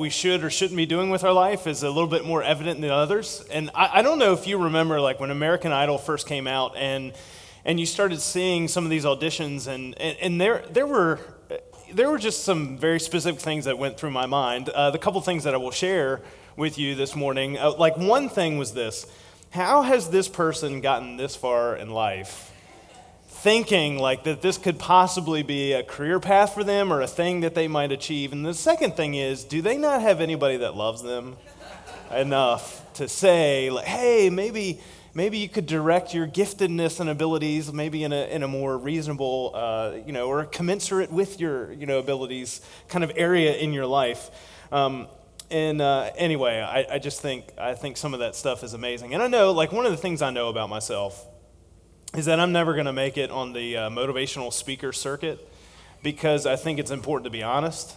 we should or shouldn't be doing with our life is a little bit more evident than others. And I, I, don't know if you remember, like when American Idol first came out, and and you started seeing some of these auditions, and and, and there there were there were just some very specific things that went through my mind. Uh, the couple things that I will share with you this morning, uh, like one thing was this: How has this person gotten this far in life? Thinking like that this could possibly be a career path for them or a thing that they might achieve. And the second thing is, do they not have anybody that loves them enough to say, like, hey, maybe maybe you could direct your giftedness and abilities maybe in a, in a more reasonable, uh, you know, or commensurate with your, you know, abilities kind of area in your life. Um, and uh, anyway, I, I just think I think some of that stuff is amazing. And I know, like, one of the things I know about myself is that I'm never going to make it on the uh, motivational speaker circuit because I think it's important to be honest.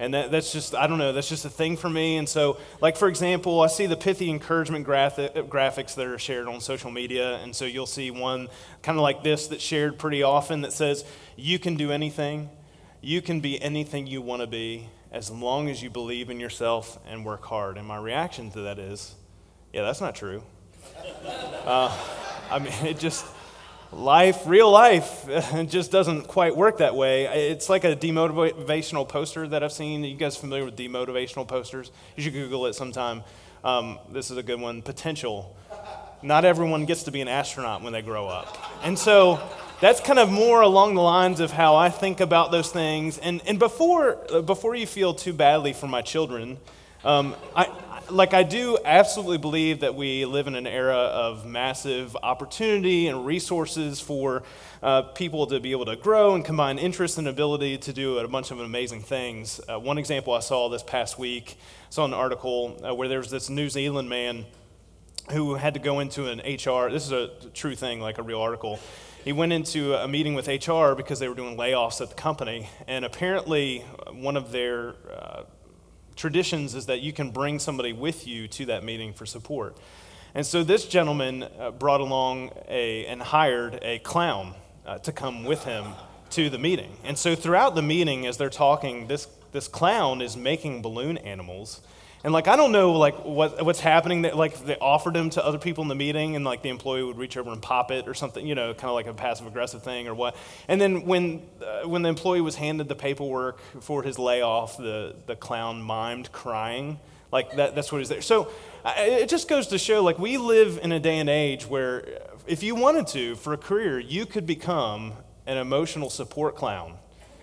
And that, that's just, I don't know, that's just a thing for me. And so, like, for example, I see the pithy encouragement graphic, graphics that are shared on social media. And so you'll see one kind of like this that's shared pretty often that says, You can do anything. You can be anything you want to be as long as you believe in yourself and work hard. And my reaction to that is, Yeah, that's not true. Uh, I mean, it just, life, real life, just doesn't quite work that way. It's like a demotivational poster that I've seen. You guys familiar with demotivational posters? You should Google it sometime. Um, this is a good one. Potential. Not everyone gets to be an astronaut when they grow up. And so that's kind of more along the lines of how I think about those things. And, and before, before you feel too badly for my children, um, I, like I do absolutely believe that we live in an era of massive opportunity and resources for uh, people to be able to grow and combine interest and ability to do a bunch of amazing things. Uh, one example I saw this past week, I saw an article uh, where there was this New Zealand man who had to go into an HR. This is a true thing, like a real article. He went into a meeting with HR because they were doing layoffs at the company, and apparently one of their uh, traditions is that you can bring somebody with you to that meeting for support. And so this gentleman uh, brought along a, and hired a clown uh, to come with him to the meeting. And so throughout the meeting, as they're talking, this, this clown is making balloon animals and like I don't know like what what's happening that like they offered him to other people in the meeting and like the employee would reach over and pop it or something, you know, kind of like a passive aggressive thing or what. And then when uh, when the employee was handed the paperwork for his layoff, the the clown mimed crying. Like that that's what he's there. So uh, it just goes to show like we live in a day and age where if you wanted to for a career, you could become an emotional support clown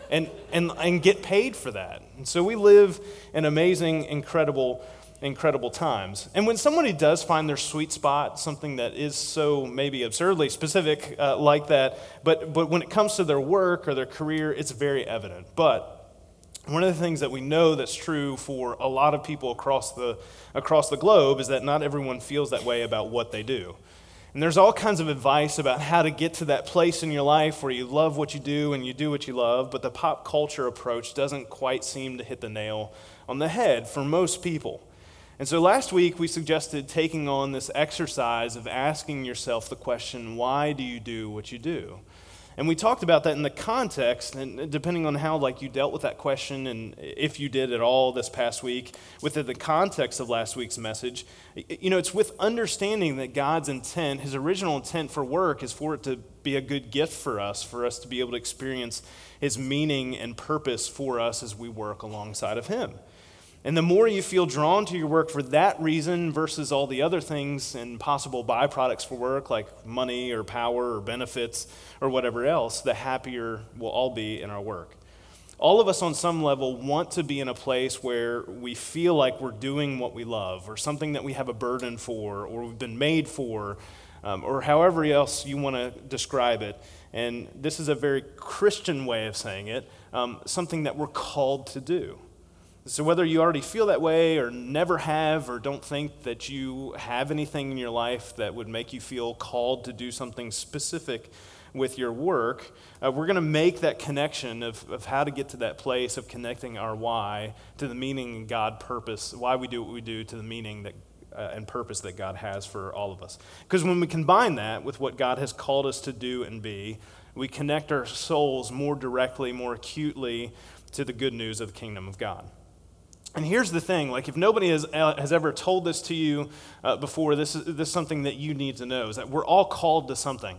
and, and, and get paid for that. And so we live in amazing, incredible, incredible times. And when somebody does find their sweet spot, something that is so maybe absurdly specific uh, like that, but, but when it comes to their work or their career, it's very evident. But one of the things that we know that's true for a lot of people across the, across the globe is that not everyone feels that way about what they do. And there's all kinds of advice about how to get to that place in your life where you love what you do and you do what you love, but the pop culture approach doesn't quite seem to hit the nail on the head for most people. And so last week we suggested taking on this exercise of asking yourself the question, why do you do what you do? And we talked about that in the context, and depending on how like you dealt with that question, and if you did at all this past week, within the context of last week's message, you know, it's with understanding that God's intent, His original intent for work, is for it to be a good gift for us, for us to be able to experience His meaning and purpose for us as we work alongside of Him. And the more you feel drawn to your work for that reason versus all the other things and possible byproducts for work, like money or power or benefits or whatever else, the happier we'll all be in our work. All of us, on some level, want to be in a place where we feel like we're doing what we love or something that we have a burden for or we've been made for um, or however else you want to describe it. And this is a very Christian way of saying it, um, something that we're called to do. So, whether you already feel that way or never have or don't think that you have anything in your life that would make you feel called to do something specific with your work, uh, we're going to make that connection of, of how to get to that place of connecting our why to the meaning and God purpose, why we do what we do, to the meaning that, uh, and purpose that God has for all of us. Because when we combine that with what God has called us to do and be, we connect our souls more directly, more acutely to the good news of the kingdom of God. And here's the thing like, if nobody has, uh, has ever told this to you uh, before, this is, this is something that you need to know is that we're all called to something.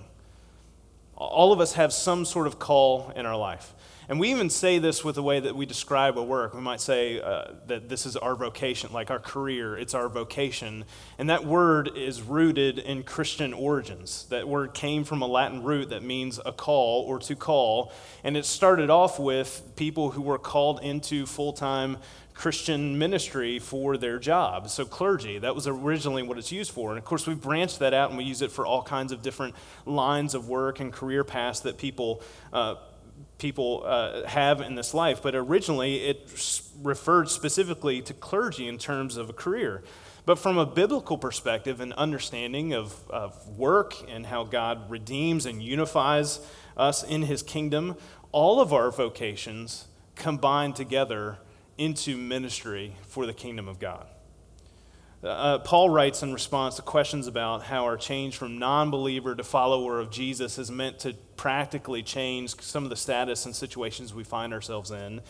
All of us have some sort of call in our life. And we even say this with the way that we describe a work. We might say uh, that this is our vocation, like our career, it's our vocation. And that word is rooted in Christian origins. That word came from a Latin root that means a call or to call. And it started off with people who were called into full time Christian ministry for their job. So, clergy, that was originally what it's used for. And of course, we've branched that out and we use it for all kinds of different lines of work and career paths that people. Uh, people uh, have in this life, but originally it referred specifically to clergy in terms of a career. But from a biblical perspective, an understanding of, of work and how God redeems and unifies us in his kingdom, all of our vocations combine together into ministry for the kingdom of God. Uh, Paul writes in response to questions about how our change from non believer to follower of Jesus is meant to practically change some of the status and situations we find ourselves in.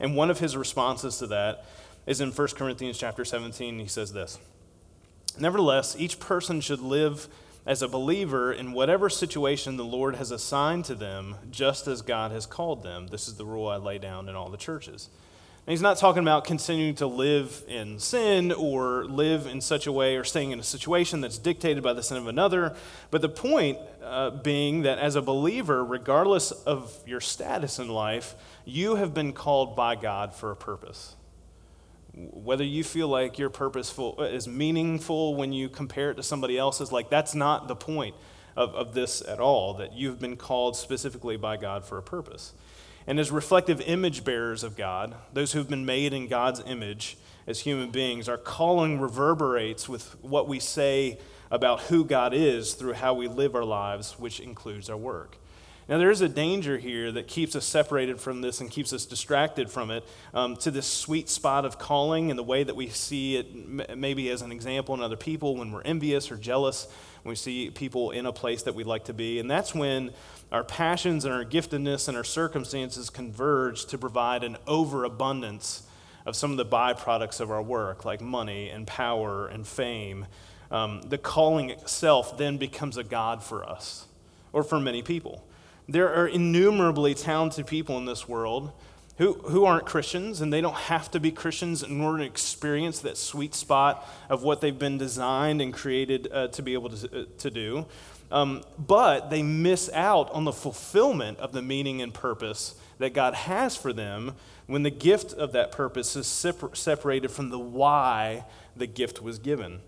And one of his responses to that is in 1 Corinthians chapter 17. He says this Nevertheless, each person should live as a believer in whatever situation the Lord has assigned to them, just as God has called them. This is the rule I lay down in all the churches. And he's not talking about continuing to live in sin or live in such a way or staying in a situation that's dictated by the sin of another. But the point uh, being that as a believer, regardless of your status in life, you have been called by God for a purpose. Whether you feel like your purpose uh, is meaningful when you compare it to somebody else's, like that's not the point of, of this at all, that you've been called specifically by God for a purpose. And as reflective image bearers of God, those who've been made in God's image as human beings, our calling reverberates with what we say about who God is through how we live our lives, which includes our work. Now, there is a danger here that keeps us separated from this and keeps us distracted from it um, to this sweet spot of calling and the way that we see it maybe as an example in other people when we're envious or jealous, when we see people in a place that we'd like to be. And that's when our passions and our giftedness and our circumstances converge to provide an overabundance of some of the byproducts of our work, like money and power and fame. Um, the calling itself then becomes a God for us, or for many people. There are innumerably talented people in this world who, who aren't Christians, and they don't have to be Christians in order to experience that sweet spot of what they've been designed and created uh, to be able to, uh, to do. Um, but they miss out on the fulfillment of the meaning and purpose that God has for them when the gift of that purpose is separated from the why the gift was given.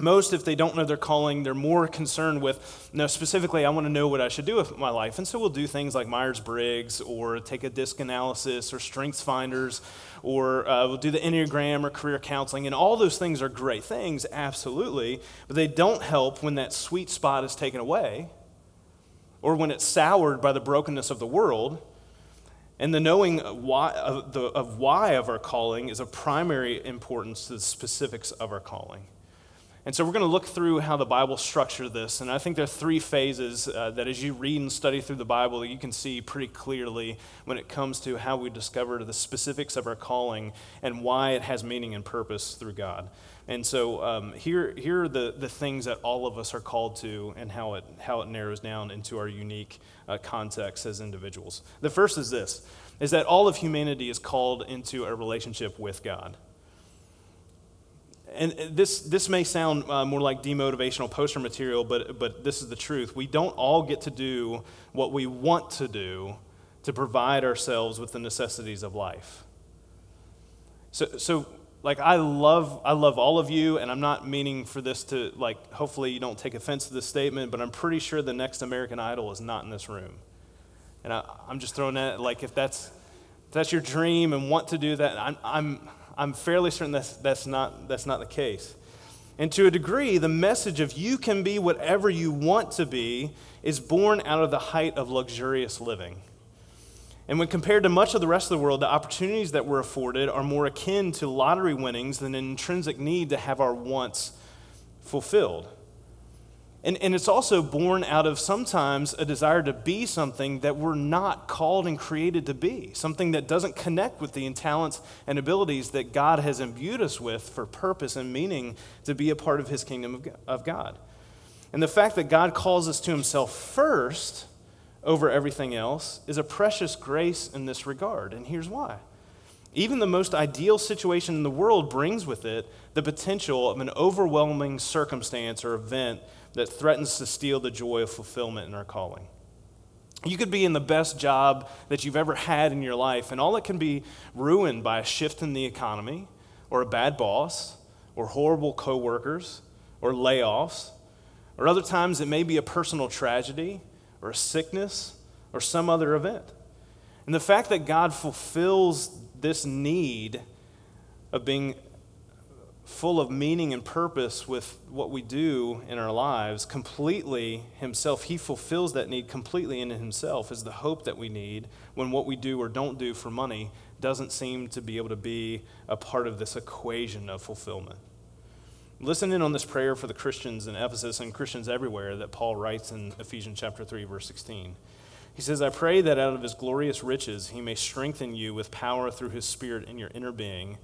Most, if they don't know their calling, they're more concerned with, no, specifically, I want to know what I should do with my life. And so we'll do things like Myers Briggs or take a disc analysis or strengths finders or uh, we'll do the Enneagram or career counseling. And all those things are great things, absolutely. But they don't help when that sweet spot is taken away or when it's soured by the brokenness of the world. And the knowing why, of, the, of why of our calling is of primary importance to the specifics of our calling. And so we're going to look through how the Bible structured this. And I think there are three phases uh, that as you read and study through the Bible, you can see pretty clearly when it comes to how we discover the specifics of our calling and why it has meaning and purpose through God. And so um, here, here are the, the things that all of us are called to and how it, how it narrows down into our unique uh, context as individuals. The first is this, is that all of humanity is called into a relationship with God and this, this may sound uh, more like demotivational poster material, but, but this is the truth. We don't all get to do what we want to do to provide ourselves with the necessities of life. So, so like I love, I love all of you, and I'm not meaning for this to like. Hopefully, you don't take offense to this statement, but I'm pretty sure the next American Idol is not in this room, and I, am just throwing that like if that's if that's your dream and want to do that, I'm, I'm I'm fairly certain that's, that's, not, that's not the case. And to a degree, the message of you can be whatever you want to be is born out of the height of luxurious living. And when compared to much of the rest of the world, the opportunities that we're afforded are more akin to lottery winnings than an intrinsic need to have our wants fulfilled. And, and it's also born out of sometimes a desire to be something that we're not called and created to be, something that doesn't connect with the talents and abilities that God has imbued us with for purpose and meaning to be a part of His kingdom of God. And the fact that God calls us to Himself first over everything else is a precious grace in this regard. And here's why. Even the most ideal situation in the world brings with it the potential of an overwhelming circumstance or event that threatens to steal the joy of fulfillment in our calling. You could be in the best job that you've ever had in your life, and all it can be ruined by a shift in the economy, or a bad boss, or horrible coworkers, or layoffs. Or other times it may be a personal tragedy, or a sickness, or some other event. And the fact that God fulfills this need of being full of meaning and purpose with what we do in our lives completely himself. He fulfills that need completely in himself is the hope that we need when what we do or don't do for money doesn't seem to be able to be a part of this equation of fulfillment. Listen in on this prayer for the christians in ephesus and christians everywhere that paul writes in ephesians chapter 3 verse 16 he says i pray that out of his glorious riches he may strengthen you with power through his spirit in your inner being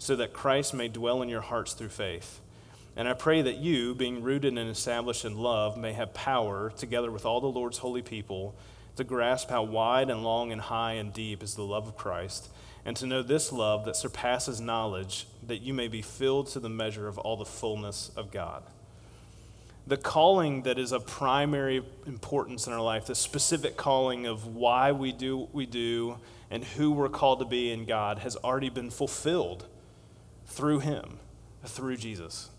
so that Christ may dwell in your hearts through faith. And I pray that you, being rooted and established in love, may have power, together with all the Lord's holy people, to grasp how wide and long and high and deep is the love of Christ, and to know this love that surpasses knowledge, that you may be filled to the measure of all the fullness of God. The calling that is of primary importance in our life, the specific calling of why we do what we do and who we're called to be in God, has already been fulfilled through him, through Jesus.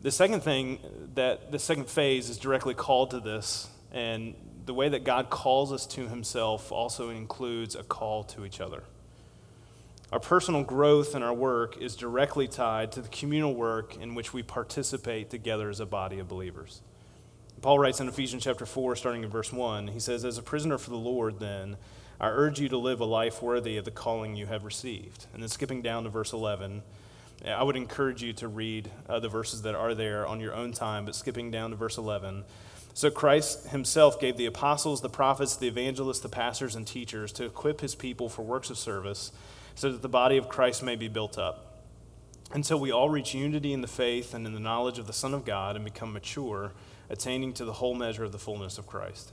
The second thing that the second phase is directly called to this, and the way that God calls us to himself also includes a call to each other. Our personal growth and our work is directly tied to the communal work in which we participate together as a body of believers. Paul writes in Ephesians chapter 4, starting in verse 1, he says, As a prisoner for the Lord, then, I urge you to live a life worthy of the calling you have received. And then skipping down to verse 11, I would encourage you to read uh, the verses that are there on your own time, but skipping down to verse 11. So Christ himself gave the apostles, the prophets, the evangelists, the pastors, and teachers to equip his people for works of service so that the body of Christ may be built up until we all reach unity in the faith and in the knowledge of the Son of God and become mature, attaining to the whole measure of the fullness of Christ.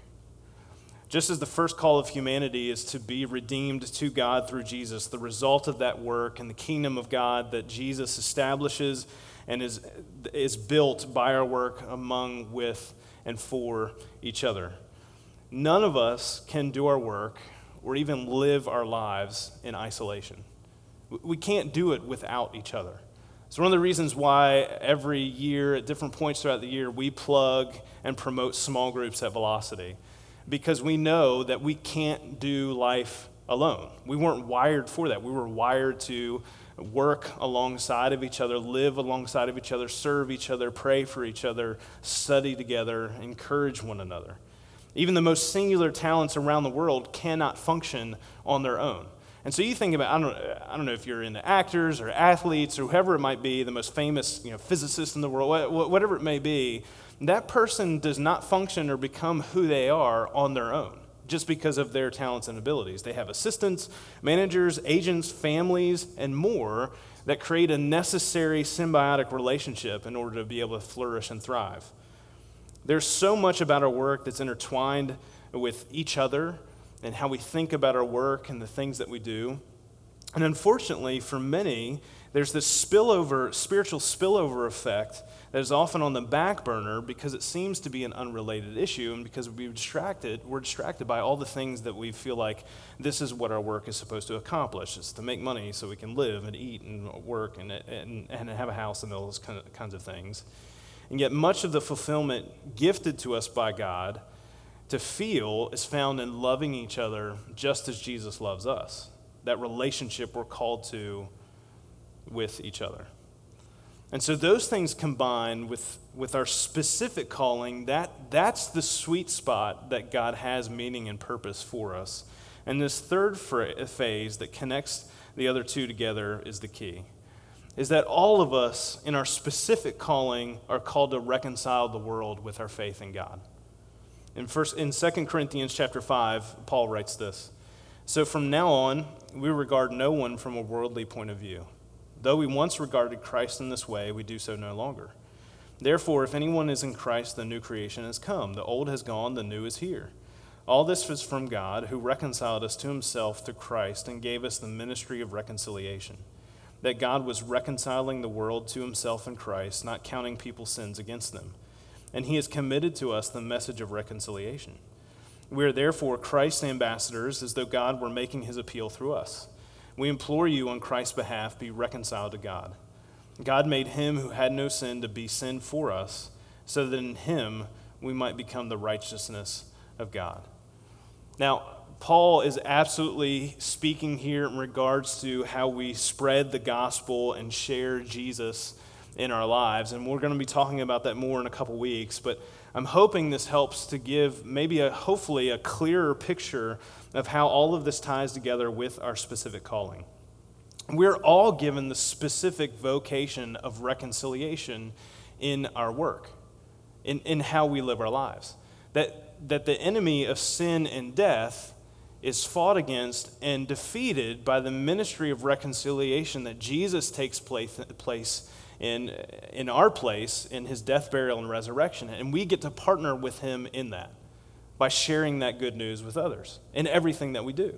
Just as the first call of humanity is to be redeemed to God through Jesus, the result of that work and the kingdom of God that Jesus establishes and is, is built by our work among, with, and for each other. None of us can do our work or even live our lives in isolation. We can't do it without each other. It's one of the reasons why every year, at different points throughout the year, we plug and promote small groups at Velocity because we know that we can't do life alone. We weren't wired for that. We were wired to work alongside of each other, live alongside of each other, serve each other, pray for each other, study together, encourage one another. Even the most singular talents around the world cannot function on their own. And so you think about, I don't, I don't know if you're into actors or athletes or whoever it might be, the most famous you know, physicist in the world, whatever it may be, that person does not function or become who they are on their own just because of their talents and abilities. They have assistants, managers, agents, families, and more that create a necessary symbiotic relationship in order to be able to flourish and thrive. There's so much about our work that's intertwined with each other and how we think about our work and the things that we do. And unfortunately, for many, there's this spillover, spiritual spillover effect that is often on the back burner because it seems to be an unrelated issue and because we're distracted, we're distracted by all the things that we feel like this is what our work is supposed to accomplish. It's to make money so we can live and eat and work and, and, and have a house and all those kinds of things. And yet, much of the fulfillment gifted to us by God to feel is found in loving each other just as Jesus loves us. That relationship we're called to with each other. And so those things combined with, with our specific calling, that, that's the sweet spot that God has meaning and purpose for us. And this third phase that connects the other two together is the key. Is that all of us in our specific calling are called to reconcile the world with our faith in God. In, first, in 2 Corinthians chapter 5, Paul writes this. So from now on, we regard no one from a worldly point of view. Though we once regarded Christ in this way, we do so no longer. Therefore, if anyone is in Christ, the new creation has come. The old has gone, the new is here. All this was from God, who reconciled us to himself through Christ and gave us the ministry of reconciliation. That God was reconciling the world to himself in Christ, not counting people's sins against them. And he has committed to us the message of reconciliation. We are therefore Christ's ambassadors, as though God were making his appeal through us. We implore you on Christ's behalf, be reconciled to God. God made him who had no sin to be sin for us, so that in him we might become the righteousness of God. Now, Paul is absolutely speaking here in regards to how we spread the gospel and share Jesus in our lives. And we're going to be talking about that more in a couple weeks. But I'm hoping this helps to give maybe a hopefully a clearer picture of how all of this ties together with our specific calling. We're all given the specific vocation of reconciliation in our work, in, in how we live our lives. That, that the enemy of sin and death is fought against and defeated by the ministry of reconciliation that Jesus takes place, place in, in our place in his death, burial, and resurrection. And we get to partner with him in that by sharing that good news with others in everything that we do.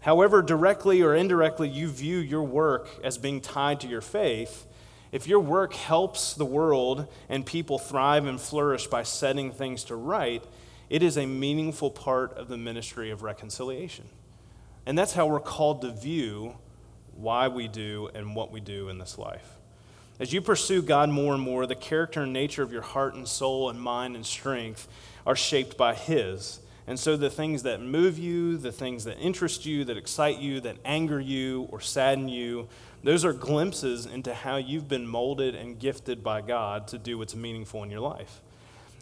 However, directly or indirectly you view your work as being tied to your faith, if your work helps the world and people thrive and flourish by setting things to right, it is a meaningful part of the ministry of reconciliation. And that's how we're called to view why we do and what we do in this life. As you pursue God more and more, the character and nature of your heart and soul and mind and strength are shaped by His. And so the things that move you, the things that interest you, that excite you, that anger you or sadden you, those are glimpses into how you've been molded and gifted by God to do what's meaningful in your life.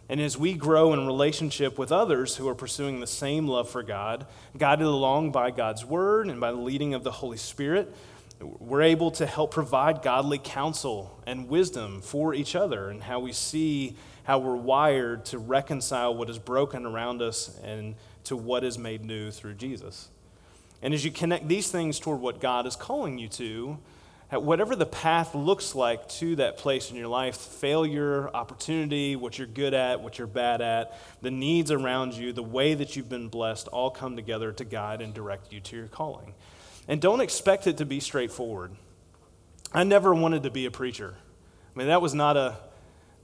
And as we grow in relationship with others who are pursuing the same love for God, guided along by God's word and by the leading of the Holy Spirit, we're able to help provide godly counsel and wisdom for each other and how we see how we're wired to reconcile what is broken around us and to what is made new through Jesus. And as you connect these things toward what God is calling you to, whatever the path looks like to that place in your life failure, opportunity, what you're good at, what you're bad at, the needs around you, the way that you've been blessed all come together to guide and direct you to your calling. And don't expect it to be straightforward. I never wanted to be a preacher. I mean, that was not a,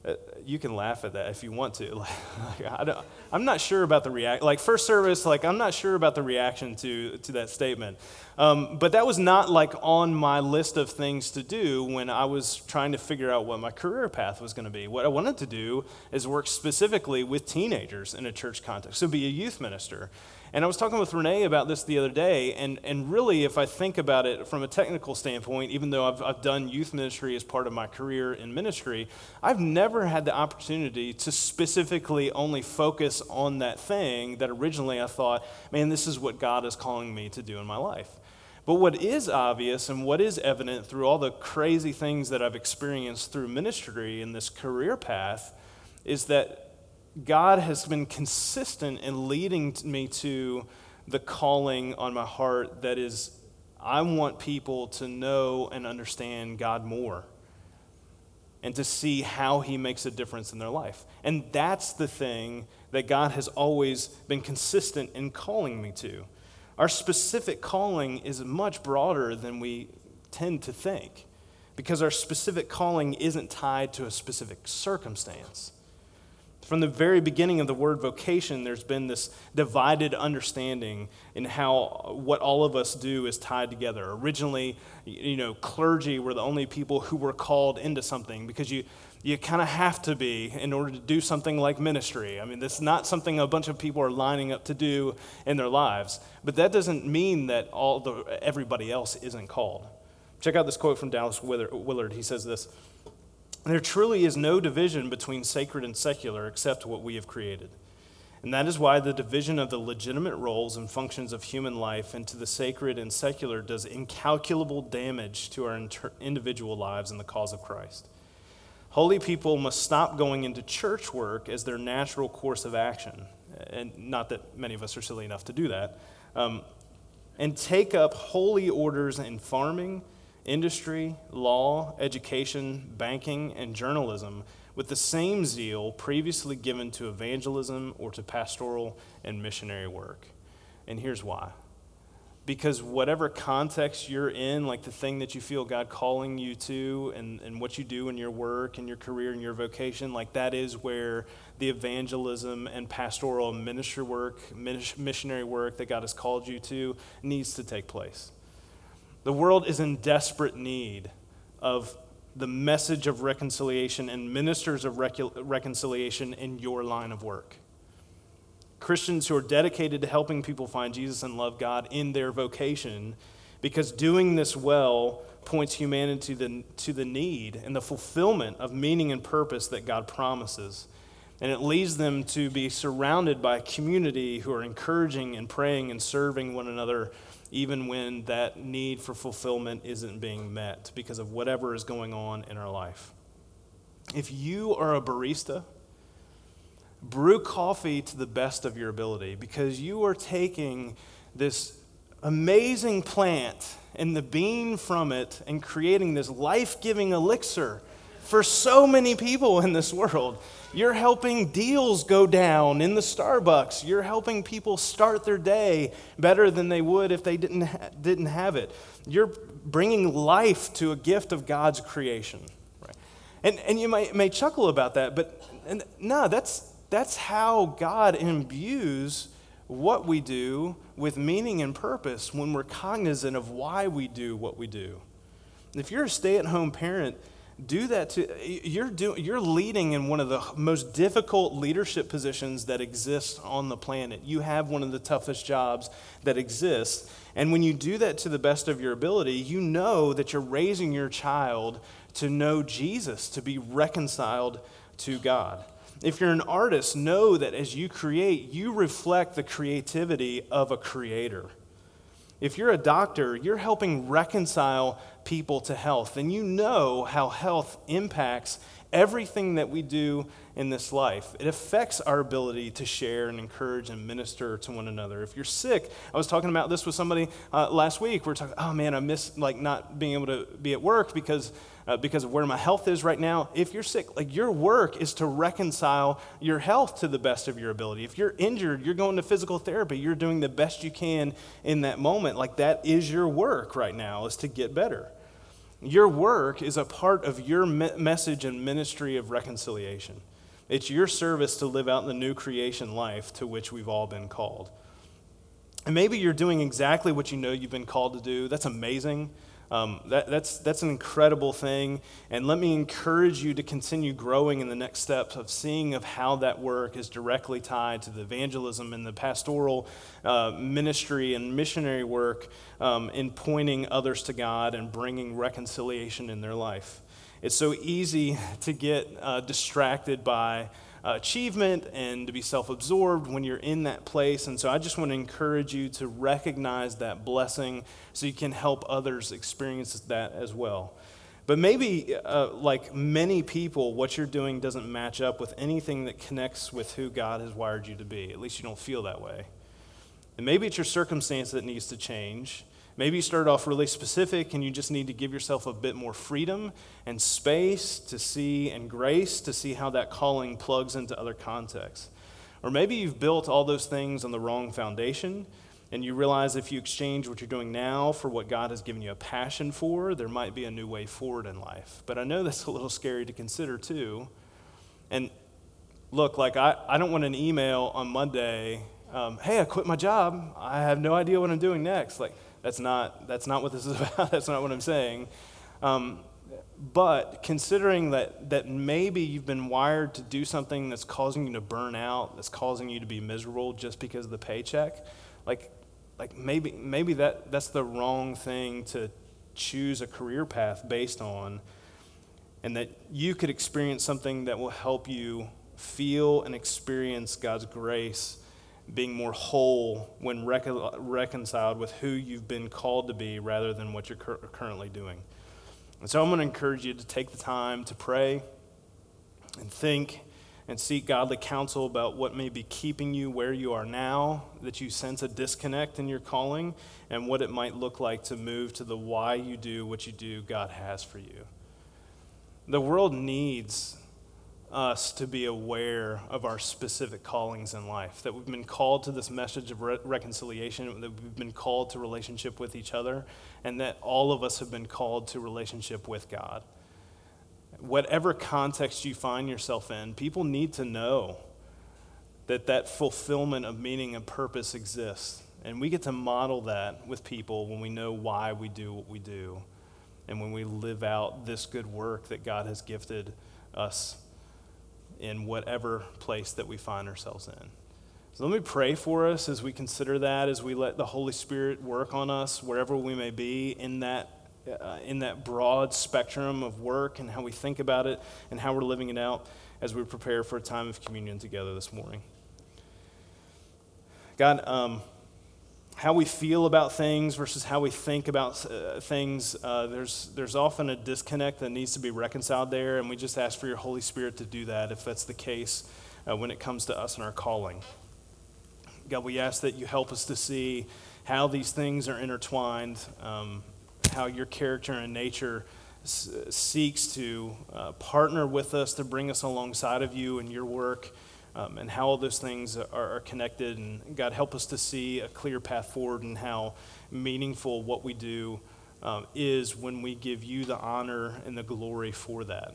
uh, you can laugh at that if you want to. like, I don't, I'm not sure about the react. Like first service, like I'm not sure about the reaction to to that statement. Um, but that was not like on my list of things to do when I was trying to figure out what my career path was going to be. What I wanted to do is work specifically with teenagers in a church context, so be a youth minister. And I was talking with Renee about this the other day, and, and really, if I think about it from a technical standpoint, even though I've, I've done youth ministry as part of my career in ministry, I've never had the opportunity to specifically only focus on that thing that originally I thought, man, this is what God is calling me to do in my life. But what is obvious and what is evident through all the crazy things that I've experienced through ministry in this career path is that God has been consistent in leading me to the calling on my heart that is, I want people to know and understand God more and to see how He makes a difference in their life. And that's the thing that God has always been consistent in calling me to. Our specific calling is much broader than we tend to think because our specific calling isn't tied to a specific circumstance. From the very beginning of the word vocation, there's been this divided understanding in how what all of us do is tied together. Originally, you know, clergy were the only people who were called into something because you you kind of have to be in order to do something like ministry. I mean, this is not something a bunch of people are lining up to do in their lives, but that doesn't mean that all the everybody else isn't called. Check out this quote from Dallas Willard. He says this. There truly is no division between sacred and secular except what we have created. And that is why the division of the legitimate roles and functions of human life into the sacred and secular does incalculable damage to our inter- individual lives and the cause of Christ. Holy people must stop going into church work as their natural course of action. And not that many of us are silly enough to do that. Um, and take up holy orders in farming industry, law, education, banking, and journalism with the same zeal previously given to evangelism or to pastoral and missionary work. And here's why. Because whatever context you're in, like the thing that you feel God calling you to, and, and what you do in your work and your career and your vocation, like that is where the evangelism and pastoral ministry work, missionary work that God has called you to needs to take place. The world is in desperate need of the message of reconciliation and ministers of reconciliation in your line of work. Christians who are dedicated to helping people find Jesus and love God in their vocation, because doing this well points humanity to the, to the need and the fulfillment of meaning and purpose that God promises. And it leads them to be surrounded by a community who are encouraging and praying and serving one another even when that need for fulfillment isn't being met because of whatever is going on in our life. If you are a barista, brew coffee to the best of your ability because you are taking this amazing plant and the bean from it and creating this life giving elixir for so many people in this world. You're helping deals go down in the Starbucks. You're helping people start their day better than they would if they didn't, ha- didn't have it. You're bringing life to a gift of God's creation. Right? And, and you may, may chuckle about that, but and, no, that's, that's how God imbues what we do with meaning and purpose when we're cognizant of why we do what we do. If you're a stay at home parent, do that to you're doing you're leading in one of the most difficult leadership positions that exists on the planet. You have one of the toughest jobs that exists. And when you do that to the best of your ability you know that you're raising your child to know jesus to be reconciled to god. If you're an artist know that as you create you reflect the creativity of a creator if you're a doctor, you're helping reconcile people to health, and you know how health impacts everything that we do in this life. It affects our ability to share and encourage and minister to one another. If you're sick, I was talking about this with somebody uh, last week. We are talking, oh man, I miss like not being able to be at work because uh, because of where my health is right now. If you're sick, like your work is to reconcile your health to the best of your ability. If you're injured, you're going to physical therapy. You're doing the best you can in that moment. Like that is your work right now, is to get better. Your work is a part of your me- message and ministry of reconciliation. It's your service to live out the new creation life to which we've all been called. And maybe you're doing exactly what you know you've been called to do. That's amazing. Um, that, that's, that's an incredible thing. And let me encourage you to continue growing in the next steps of seeing of how that work is directly tied to the evangelism and the pastoral uh, ministry and missionary work um, in pointing others to God and bringing reconciliation in their life. It's so easy to get uh, distracted by achievement and to be self absorbed when you're in that place. And so I just want to encourage you to recognize that blessing so you can help others experience that as well. But maybe, uh, like many people, what you're doing doesn't match up with anything that connects with who God has wired you to be. At least you don't feel that way. And maybe it's your circumstance that needs to change. Maybe you started off really specific and you just need to give yourself a bit more freedom and space to see and grace to see how that calling plugs into other contexts. Or maybe you've built all those things on the wrong foundation and you realize if you exchange what you're doing now for what God has given you a passion for, there might be a new way forward in life. But I know that's a little scary to consider too. And look, like I, I don't want an email on Monday, um, hey, I quit my job. I have no idea what I'm doing next. Like, that's not, that's not what this is about. that's not what I'm saying. Um, but considering that, that maybe you've been wired to do something that's causing you to burn out, that's causing you to be miserable just because of the paycheck, like, like maybe, maybe that, that's the wrong thing to choose a career path based on, and that you could experience something that will help you feel and experience God's grace being more whole when recon- reconciled with who you've been called to be rather than what you're cur- currently doing. And so I'm going to encourage you to take the time to pray and think and seek godly counsel about what may be keeping you where you are now, that you sense a disconnect in your calling, and what it might look like to move to the why you do what you do God has for you. The world needs us to be aware of our specific callings in life, that we've been called to this message of re- reconciliation, that we've been called to relationship with each other, and that all of us have been called to relationship with God. Whatever context you find yourself in, people need to know that that fulfillment of meaning and purpose exists. And we get to model that with people when we know why we do what we do and when we live out this good work that God has gifted us in whatever place that we find ourselves in. So let me pray for us as we consider that, as we let the Holy Spirit work on us wherever we may be in that, uh, in that broad spectrum of work and how we think about it and how we're living it out as we prepare for a time of communion together this morning. God, um, how we feel about things versus how we think about uh, things, uh, there's, there's often a disconnect that needs to be reconciled there, and we just ask for your Holy Spirit to do that if that's the case uh, when it comes to us and our calling. God, we ask that you help us to see how these things are intertwined, um, how your character and nature s- seeks to uh, partner with us to bring us alongside of you and your work um, and how all those things are, are, connected. And God, help us to see a clear path forward and how meaningful what we do um, is when we give you the honor and the glory for that,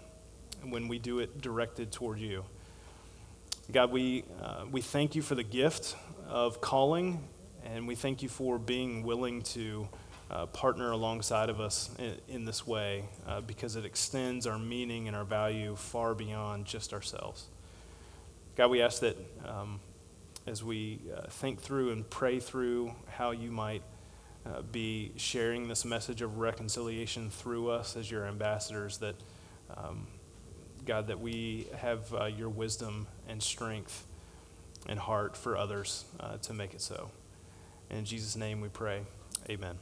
and when we do it directed toward you. God, we, uh, we thank you for the gift of calling, and we thank you for being willing to uh, partner alongside of us in, in this way uh, because it extends our meaning and our value far beyond just ourselves. God, we ask that um, as we uh, think through and pray through how you might uh, be sharing this message of reconciliation through us as your ambassadors, that, um, God, that we have uh, your wisdom and strength and heart for others uh, to make it so. In Jesus' name we pray. Amen.